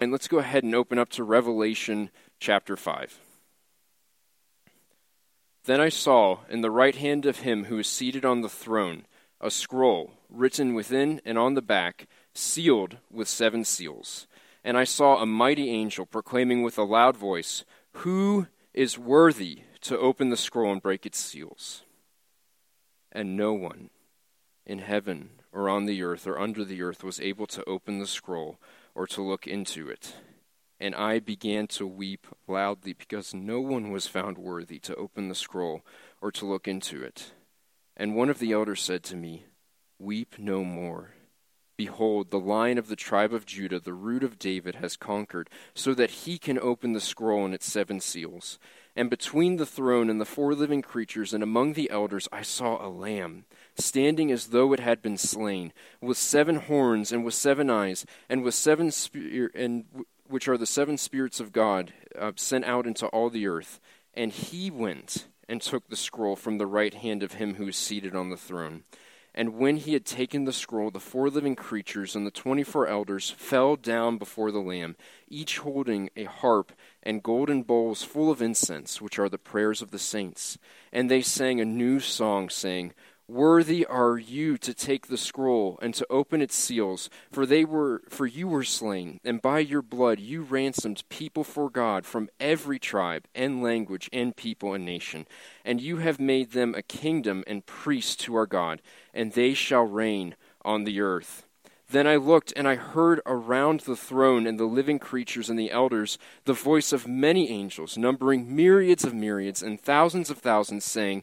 And let's go ahead and open up to Revelation chapter 5. Then I saw in the right hand of him who is seated on the throne a scroll written within and on the back, sealed with seven seals. And I saw a mighty angel proclaiming with a loud voice, Who is worthy to open the scroll and break its seals? And no one in heaven or on the earth or under the earth was able to open the scroll or to look into it. And I began to weep loudly because no one was found worthy to open the scroll or to look into it. And one of the elders said to me, Weep no more. Behold, the lion of the tribe of Judah, the root of David, has conquered, so that he can open the scroll and its seven seals. And between the throne and the four living creatures and among the elders I saw a lamb standing as though it had been slain, with seven horns and with seven eyes, and with seven spear, and which are the seven spirits of God uh, sent out into all the earth. And he went and took the scroll from the right hand of him who is seated on the throne. And when he had taken the scroll, the four living creatures and the twenty four elders fell down before the Lamb, each holding a harp and golden bowls full of incense, which are the prayers of the saints. And they sang a new song, saying, Worthy are you to take the scroll and to open its seals, for they were for you were slain, and by your blood you ransomed people for God from every tribe and language and people and nation. And you have made them a kingdom and priests to our God, and they shall reign on the earth. Then I looked, and I heard around the throne and the living creatures and the elders the voice of many angels, numbering myriads of myriads and thousands of thousands, saying,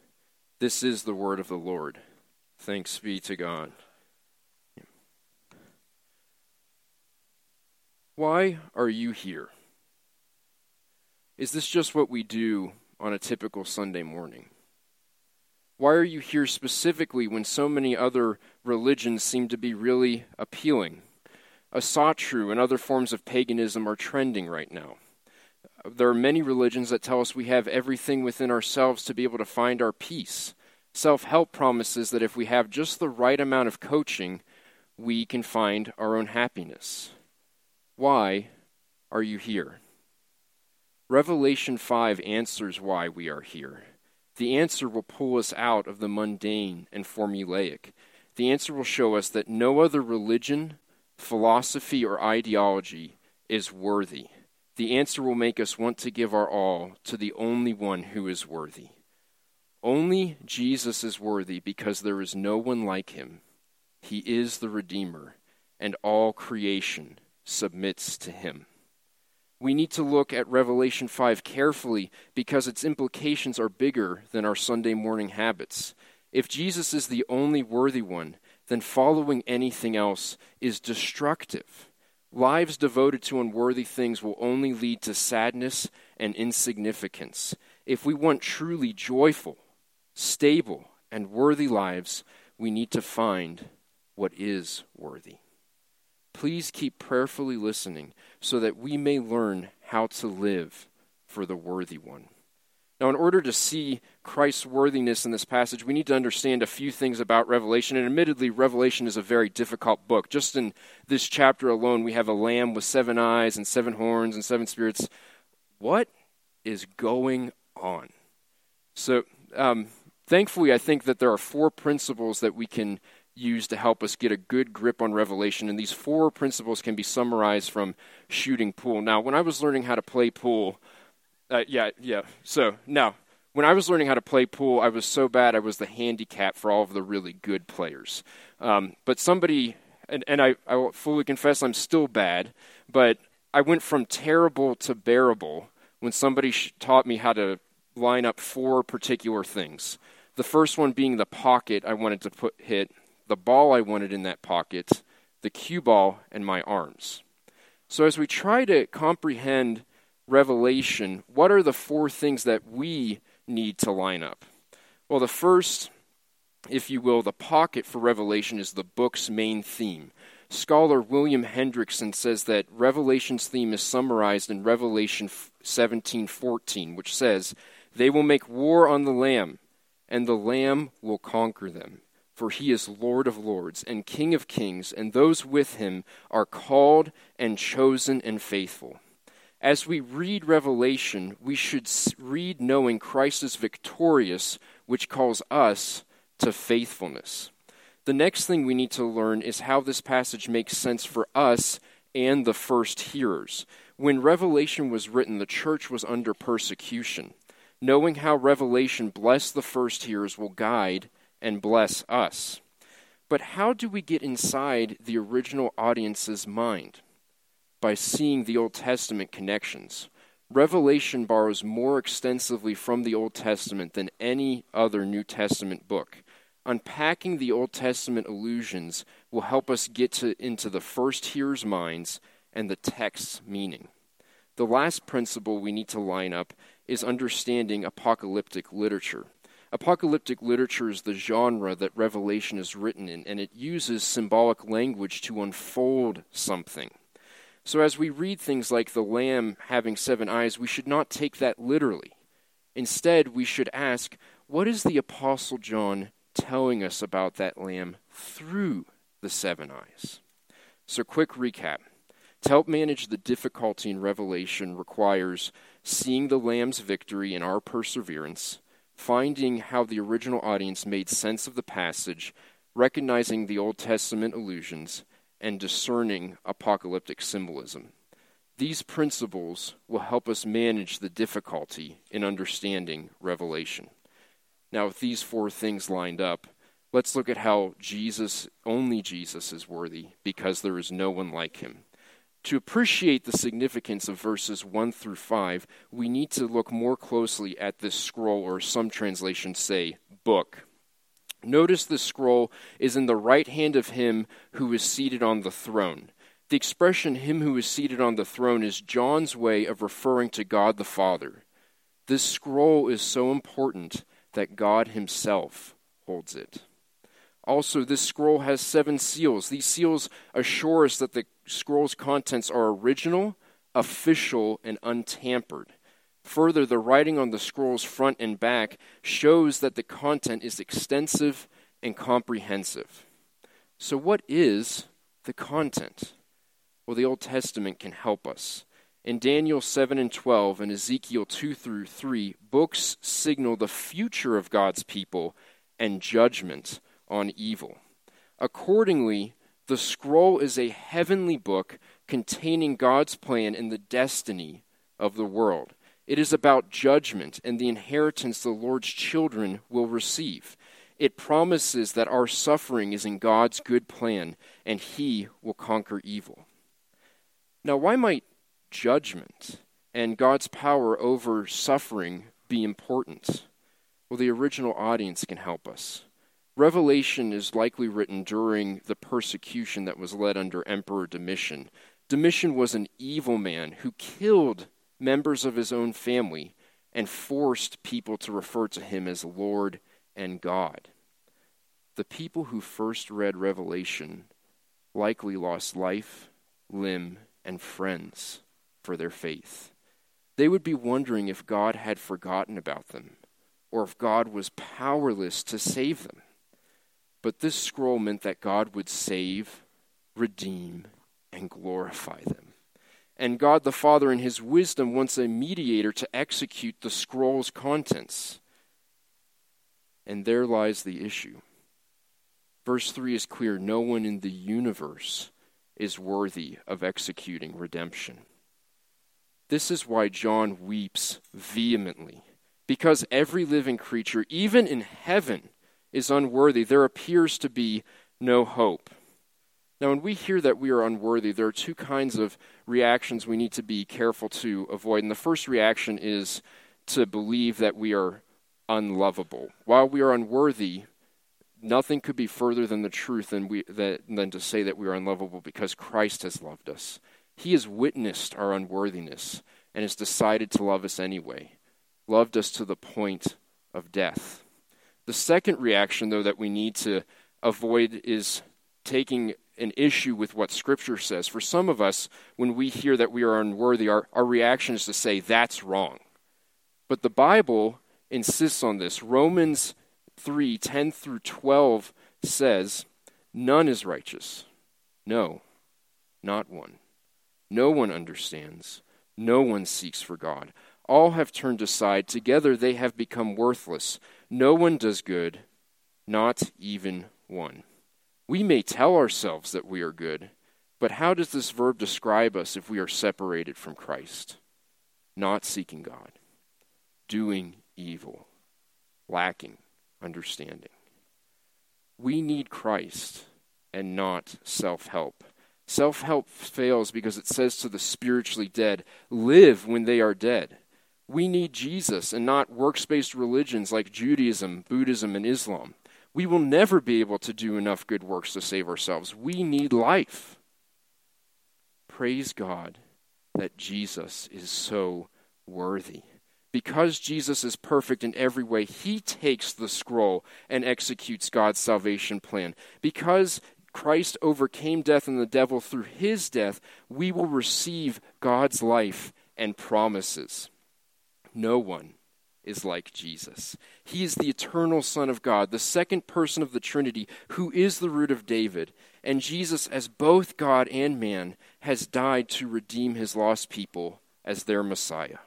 This is the word of the Lord. Thanks be to God. Why are you here? Is this just what we do on a typical Sunday morning? Why are you here specifically when so many other religions seem to be really appealing? Asatru and other forms of paganism are trending right now. There are many religions that tell us we have everything within ourselves to be able to find our peace. Self help promises that if we have just the right amount of coaching, we can find our own happiness. Why are you here? Revelation 5 answers why we are here. The answer will pull us out of the mundane and formulaic. The answer will show us that no other religion, philosophy, or ideology is worthy the answer will make us want to give our all to the only one who is worthy. Only Jesus is worthy because there is no one like him. He is the Redeemer, and all creation submits to him. We need to look at Revelation 5 carefully because its implications are bigger than our Sunday morning habits. If Jesus is the only worthy one, then following anything else is destructive. Lives devoted to unworthy things will only lead to sadness and insignificance. If we want truly joyful, stable, and worthy lives, we need to find what is worthy. Please keep prayerfully listening so that we may learn how to live for the worthy one. Now, in order to see Christ's worthiness in this passage, we need to understand a few things about Revelation. And admittedly, Revelation is a very difficult book. Just in this chapter alone, we have a lamb with seven eyes and seven horns and seven spirits. What is going on? So, um, thankfully, I think that there are four principles that we can use to help us get a good grip on Revelation. And these four principles can be summarized from shooting pool. Now, when I was learning how to play pool, uh, yeah, yeah. So now, when I was learning how to play pool, I was so bad I was the handicap for all of the really good players. Um, but somebody, and, and I, I will fully confess I'm still bad, but I went from terrible to bearable when somebody taught me how to line up four particular things. The first one being the pocket I wanted to put hit, the ball I wanted in that pocket, the cue ball, and my arms. So, as we try to comprehend Revelation, what are the four things that we need to line up? Well, the first, if you will, the pocket for Revelation is the book's main theme. Scholar William Hendriksen says that Revelation's theme is summarized in Revelation 17:14, which says, "They will make war on the Lamb, and the Lamb will conquer them." for he is Lord of lords and King of kings, and those with him are called and chosen and faithful. As we read Revelation, we should read knowing Christ is victorious, which calls us to faithfulness. The next thing we need to learn is how this passage makes sense for us and the first hearers. When Revelation was written, the church was under persecution. Knowing how Revelation blessed the first hearers will guide and bless us. But how do we get inside the original audience's mind? By seeing the Old Testament connections. Revelation borrows more extensively from the Old Testament than any other New Testament book. Unpacking the Old Testament allusions will help us get to, into the first hearers' minds and the text's meaning. The last principle we need to line up is understanding apocalyptic literature. Apocalyptic literature is the genre that Revelation is written in, and it uses symbolic language to unfold something. So, as we read things like the lamb having seven eyes, we should not take that literally. Instead, we should ask, what is the Apostle John telling us about that lamb through the seven eyes? So, quick recap. To help manage the difficulty in Revelation requires seeing the Lamb's victory in our perseverance, finding how the original audience made sense of the passage, recognizing the Old Testament allusions, and discerning apocalyptic symbolism. These principles will help us manage the difficulty in understanding Revelation. Now, with these four things lined up, let's look at how Jesus, only Jesus, is worthy because there is no one like him. To appreciate the significance of verses 1 through 5, we need to look more closely at this scroll, or some translations say book. Notice the scroll is in the right hand of him who is seated on the throne. The expression, him who is seated on the throne, is John's way of referring to God the Father. This scroll is so important that God himself holds it. Also, this scroll has seven seals. These seals assure us that the scroll's contents are original, official, and untampered. Further, the writing on the scroll's front and back shows that the content is extensive and comprehensive. So, what is the content? Well, the Old Testament can help us. In Daniel 7 and 12 and Ezekiel 2 through 3, books signal the future of God's people and judgment on evil. Accordingly, the scroll is a heavenly book containing God's plan and the destiny of the world. It is about judgment and the inheritance the Lord's children will receive. It promises that our suffering is in God's good plan and He will conquer evil. Now, why might judgment and God's power over suffering be important? Well, the original audience can help us. Revelation is likely written during the persecution that was led under Emperor Domitian. Domitian was an evil man who killed members of his own family and forced people to refer to him as Lord and God. The people who first read Revelation likely lost life, limb, and friends for their faith. They would be wondering if God had forgotten about them or if God was powerless to save them. But this scroll meant that God would save, redeem, and glorify them. And God the Father, in His wisdom, wants a mediator to execute the scroll's contents. And there lies the issue. Verse 3 is clear no one in the universe is worthy of executing redemption. This is why John weeps vehemently, because every living creature, even in heaven, is unworthy, there appears to be no hope. Now, when we hear that we are unworthy, there are two kinds of reactions we need to be careful to avoid. And the first reaction is to believe that we are unlovable. While we are unworthy, nothing could be further than the truth than, we, that, than to say that we are unlovable because Christ has loved us. He has witnessed our unworthiness and has decided to love us anyway, loved us to the point of death. The second reaction, though, that we need to avoid is taking an issue with what Scripture says. For some of us, when we hear that we are unworthy, our, our reaction is to say, that's wrong. But the Bible insists on this. Romans 3 10 through 12 says, None is righteous. No, not one. No one understands. No one seeks for God. All have turned aside. Together they have become worthless. No one does good, not even one. We may tell ourselves that we are good, but how does this verb describe us if we are separated from Christ? Not seeking God, doing evil, lacking understanding. We need Christ and not self help. Self help fails because it says to the spiritually dead, live when they are dead. We need Jesus and not works based religions like Judaism, Buddhism, and Islam. We will never be able to do enough good works to save ourselves. We need life. Praise God that Jesus is so worthy. Because Jesus is perfect in every way, he takes the scroll and executes God's salvation plan. Because Christ overcame death and the devil through his death, we will receive God's life and promises. No one is like Jesus. He is the eternal Son of God, the second person of the Trinity, who is the root of David. And Jesus, as both God and man, has died to redeem his lost people as their Messiah.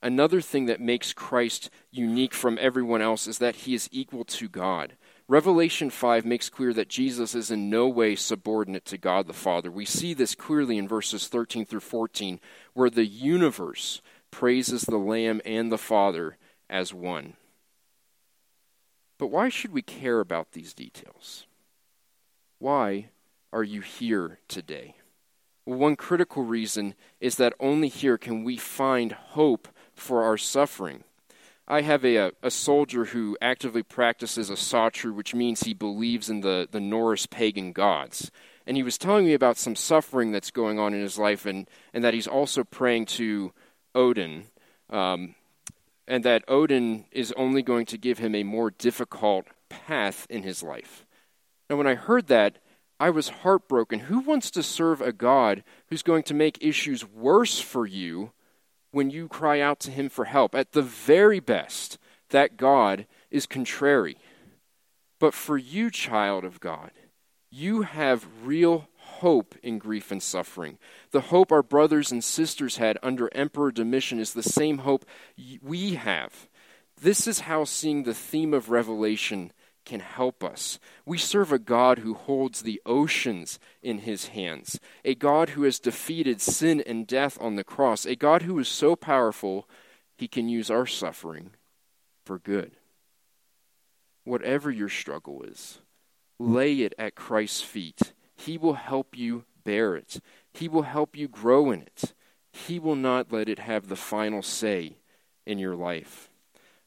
Another thing that makes Christ unique from everyone else is that he is equal to God. Revelation 5 makes clear that Jesus is in no way subordinate to God the Father. We see this clearly in verses 13 through 14, where the universe praises the Lamb and the Father as one. But why should we care about these details? Why are you here today? Well, one critical reason is that only here can we find hope for our suffering. I have a, a soldier who actively practices asatru, which means he believes in the, the Norse pagan gods. And he was telling me about some suffering that's going on in his life, and, and that he's also praying to Odin, um, and that Odin is only going to give him a more difficult path in his life. Now, when I heard that, I was heartbroken. Who wants to serve a God who's going to make issues worse for you when you cry out to Him for help. At the very best, that God is contrary. But for you, child of God, you have real hope in grief and suffering. The hope our brothers and sisters had under Emperor Domitian is the same hope we have. This is how seeing the theme of Revelation can help us. We serve a God who holds the oceans in his hands, a God who has defeated sin and death on the cross, a God who is so powerful he can use our suffering for good. Whatever your struggle is, lay it at Christ's feet. He will help you bear it, He will help you grow in it. He will not let it have the final say in your life.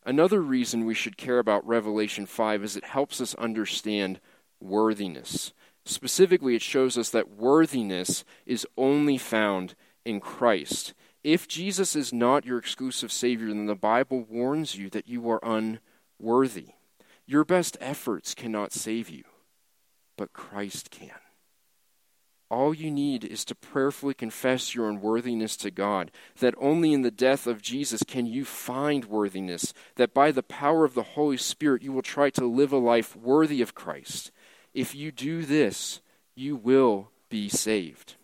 Another reason we should care about Revelation 5 is it helps us understand worthiness. Specifically, it shows us that worthiness is only found in Christ. If Jesus is not your exclusive Savior, then the Bible warns you that you are unworthy. Your best efforts cannot save you, but Christ can. All you need is to prayerfully confess your unworthiness to God, that only in the death of Jesus can you find worthiness, that by the power of the Holy Spirit you will try to live a life worthy of Christ. If you do this, you will be saved.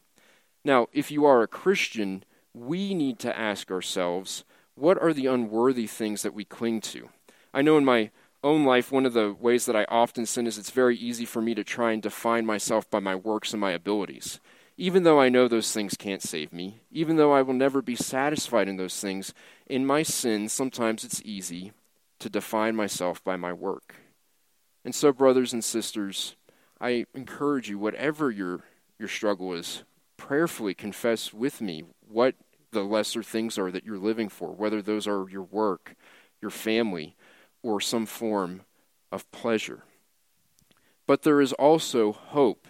Now, if you are a Christian, we need to ask ourselves what are the unworthy things that we cling to? I know in my own life, one of the ways that I often sin is it's very easy for me to try and define myself by my works and my abilities. Even though I know those things can't save me, even though I will never be satisfied in those things, in my sin, sometimes it's easy to define myself by my work. And so, brothers and sisters, I encourage you, whatever your, your struggle is, prayerfully confess with me what the lesser things are that you're living for, whether those are your work, your family, or some form of pleasure. But there is also hope.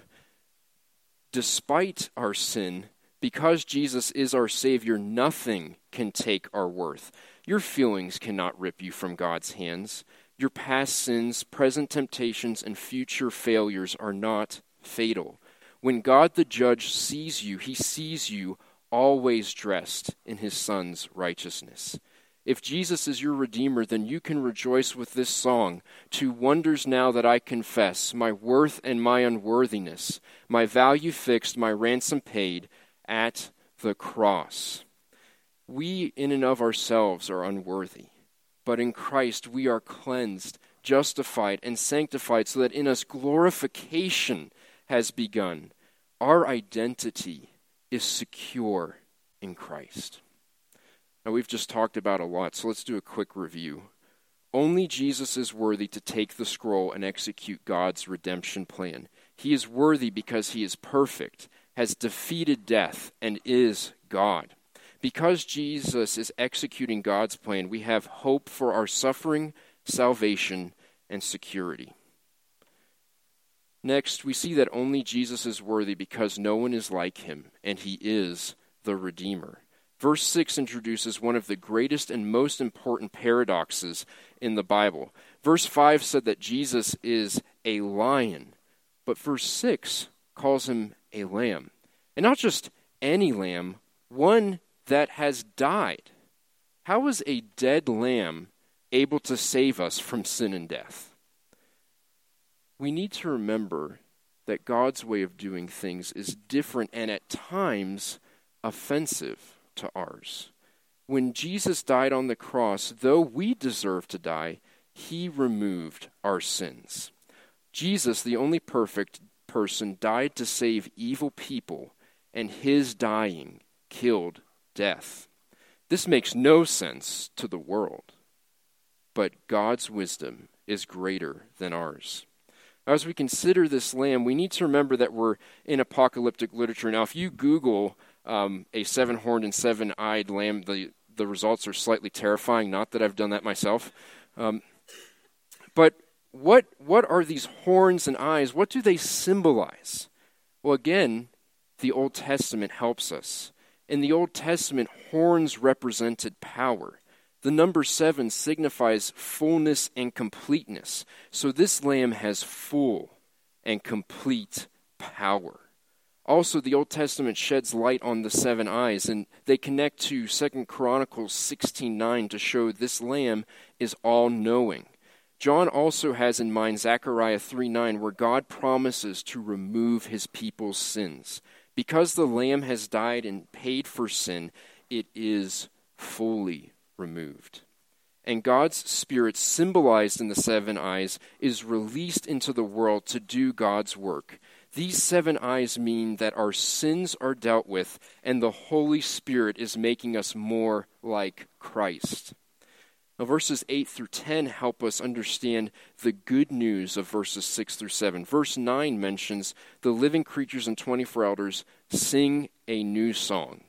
Despite our sin, Because Jesus is our Savior, nothing can take our worth. Your feelings cannot rip you from God's hands. Your past sins, present temptations, and future failures are not fatal. When God the judge sees you, he sees you always dressed in his Son's righteousness. If Jesus is your Redeemer, then you can rejoice with this song Two wonders now that I confess, my worth and my unworthiness, my value fixed, my ransom paid at the cross. We, in and of ourselves, are unworthy, but in Christ we are cleansed, justified, and sanctified so that in us glorification has begun. Our identity is secure in Christ. Now, we've just talked about a lot, so let's do a quick review. Only Jesus is worthy to take the scroll and execute God's redemption plan. He is worthy because he is perfect, has defeated death, and is God. Because Jesus is executing God's plan, we have hope for our suffering, salvation, and security. Next, we see that only Jesus is worthy because no one is like him, and he is the Redeemer. Verse 6 introduces one of the greatest and most important paradoxes in the Bible. Verse 5 said that Jesus is a lion, but verse 6 calls him a lamb. And not just any lamb, one that has died. How is a dead lamb able to save us from sin and death? We need to remember that God's way of doing things is different and at times offensive to ours. When Jesus died on the cross, though we deserve to die, he removed our sins. Jesus, the only perfect person, died to save evil people, and his dying killed death. This makes no sense to the world, but God's wisdom is greater than ours. As we consider this lamb, we need to remember that we're in apocalyptic literature. Now, if you Google um, a seven horned and seven eyed lamb, the, the results are slightly terrifying. Not that I've done that myself. Um, but what, what are these horns and eyes? What do they symbolize? Well, again, the Old Testament helps us. In the Old Testament, horns represented power. The number seven signifies fullness and completeness. So this lamb has full and complete power. Also, the Old Testament sheds light on the seven eyes, and they connect to Second Chronicles 16:9 to show this lamb is all-knowing. John also has in mind Zechariah 3:9, where God promises to remove his people's sins. Because the lamb has died and paid for sin, it is fully removed. And God's Spirit, symbolized in the seven eyes, is released into the world to do God's work. These seven eyes mean that our sins are dealt with, and the Holy Spirit is making us more like Christ. Now, verses 8 through 10 help us understand the good news of verses 6 through 7. Verse 9 mentions the living creatures and 24 elders sing a new song.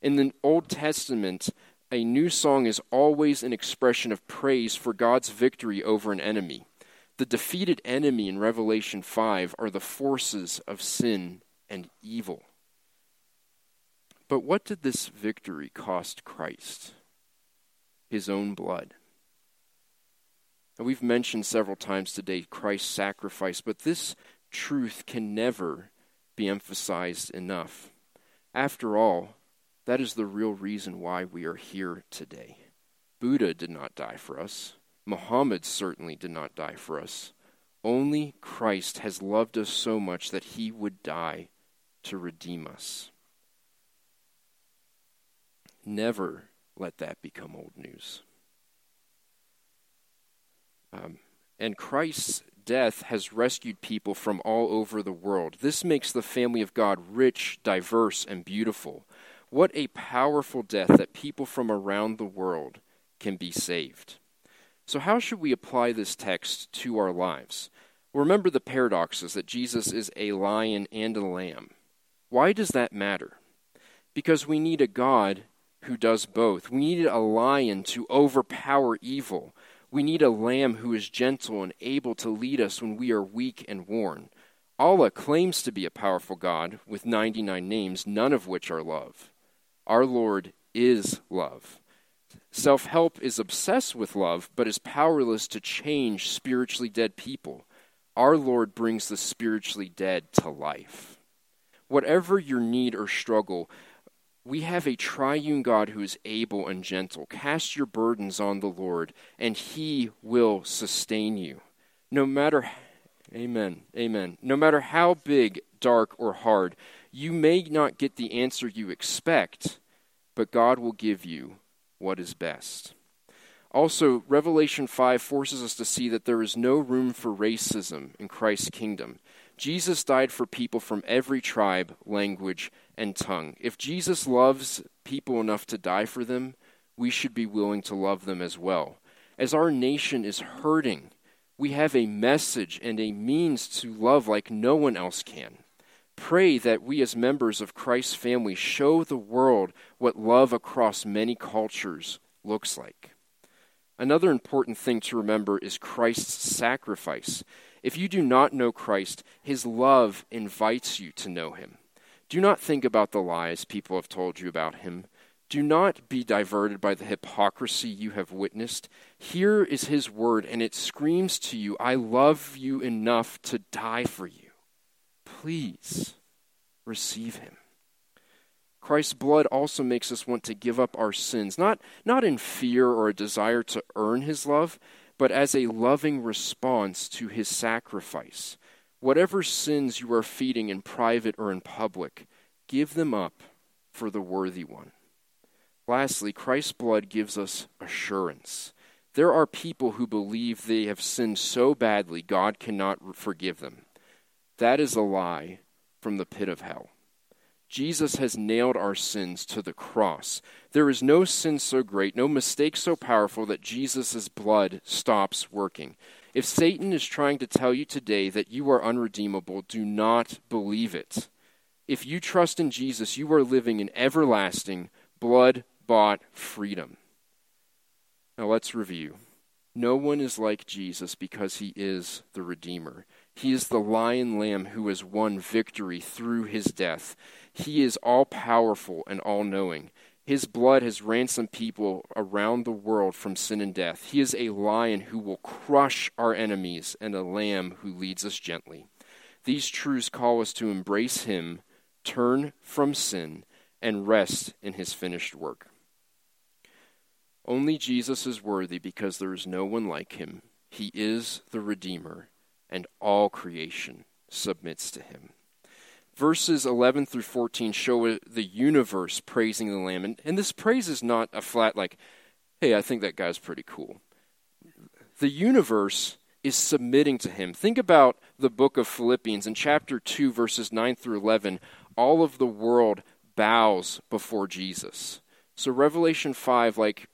In the Old Testament, a new song is always an expression of praise for God's victory over an enemy. The defeated enemy in Revelation 5 are the forces of sin and evil. But what did this victory cost Christ? His own blood. Now, we've mentioned several times today Christ's sacrifice, but this truth can never be emphasized enough. After all, that is the real reason why we are here today. Buddha did not die for us. Muhammad certainly did not die for us. Only Christ has loved us so much that he would die to redeem us. Never let that become old news. Um, and Christ's death has rescued people from all over the world. This makes the family of God rich, diverse, and beautiful. What a powerful death that people from around the world can be saved. So, how should we apply this text to our lives? Remember the paradoxes that Jesus is a lion and a lamb. Why does that matter? Because we need a God who does both. We need a lion to overpower evil. We need a lamb who is gentle and able to lead us when we are weak and worn. Allah claims to be a powerful God with 99 names, none of which are love. Our Lord is love. Self help is obsessed with love, but is powerless to change spiritually dead people. Our Lord brings the spiritually dead to life. Whatever your need or struggle, we have a triune God who is able and gentle. Cast your burdens on the Lord, and he will sustain you. No matter, amen, amen. No matter how big, dark, or hard, you may not get the answer you expect, but God will give you what is best. Also, Revelation 5 forces us to see that there is no room for racism in Christ's kingdom. Jesus died for people from every tribe, language, and tongue. If Jesus loves people enough to die for them, we should be willing to love them as well. As our nation is hurting, we have a message and a means to love like no one else can. Pray that we, as members of Christ's family, show the world what love across many cultures looks like. Another important thing to remember is Christ's sacrifice. If you do not know Christ, his love invites you to know him. Do not think about the lies people have told you about him. Do not be diverted by the hypocrisy you have witnessed. Here is his word, and it screams to you, I love you enough to die for you. Please receive him. Christ's blood also makes us want to give up our sins, not, not in fear or a desire to earn his love, but as a loving response to his sacrifice. Whatever sins you are feeding in private or in public, give them up for the worthy one. Lastly, Christ's blood gives us assurance. There are people who believe they have sinned so badly God cannot forgive them. That is a lie from the pit of hell. Jesus has nailed our sins to the cross. There is no sin so great, no mistake so powerful that Jesus' blood stops working. If Satan is trying to tell you today that you are unredeemable, do not believe it. If you trust in Jesus, you are living in everlasting, blood bought freedom. Now let's review. No one is like Jesus because he is the Redeemer. He is the lion lamb who has won victory through his death. He is all powerful and all knowing. His blood has ransomed people around the world from sin and death. He is a lion who will crush our enemies and a lamb who leads us gently. These truths call us to embrace him, turn from sin, and rest in his finished work. Only Jesus is worthy because there is no one like him. He is the Redeemer, and all creation submits to him verses 11 through 14 show the universe praising the Lamb. And, and this praise is not a flat, like, hey, I think that guy's pretty cool. The universe is submitting to him. Think about the book of Philippians in chapter 2, verses 9 through 11. All of the world bows before Jesus. So, Revelation 5, like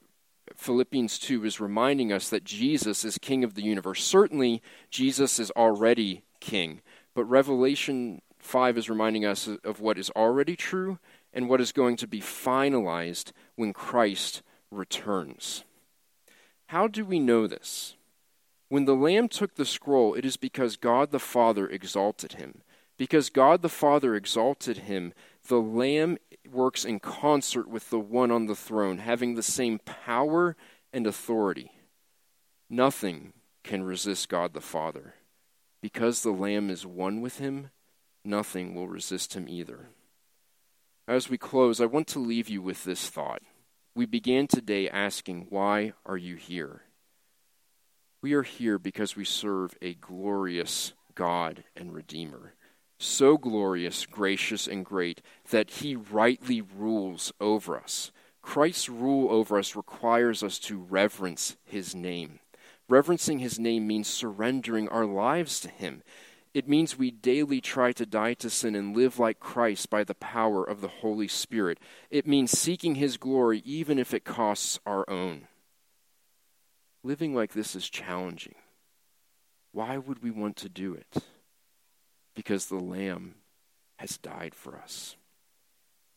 Philippians 2, is reminding us that Jesus is king of the universe. Certainly, Jesus is already king. But Revelation 5 is reminding us of what is already true and what is going to be finalized when Christ returns. How do we know this? When the Lamb took the scroll, it is because God the Father exalted him. Because God the Father exalted him, the Lamb works in concert with the one on the throne, having the same power and authority. Nothing can resist God the Father. Because the Lamb is one with him, nothing will resist him either. As we close, I want to leave you with this thought. We began today asking, Why are you here? We are here because we serve a glorious God and Redeemer. So glorious, gracious, and great that he rightly rules over us. Christ's rule over us requires us to reverence his name. Reverencing his name means surrendering our lives to him. It means we daily try to die to sin and live like Christ by the power of the Holy Spirit. It means seeking His glory even if it costs our own. Living like this is challenging. Why would we want to do it? Because the Lamb has died for us.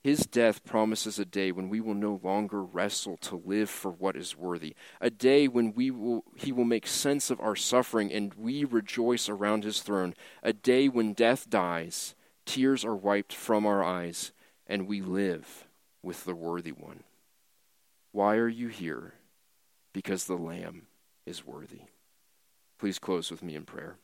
His death promises a day when we will no longer wrestle to live for what is worthy, a day when we will, He will make sense of our suffering and we rejoice around His throne, a day when death dies, tears are wiped from our eyes, and we live with the worthy one. Why are you here? Because the Lamb is worthy. Please close with me in prayer.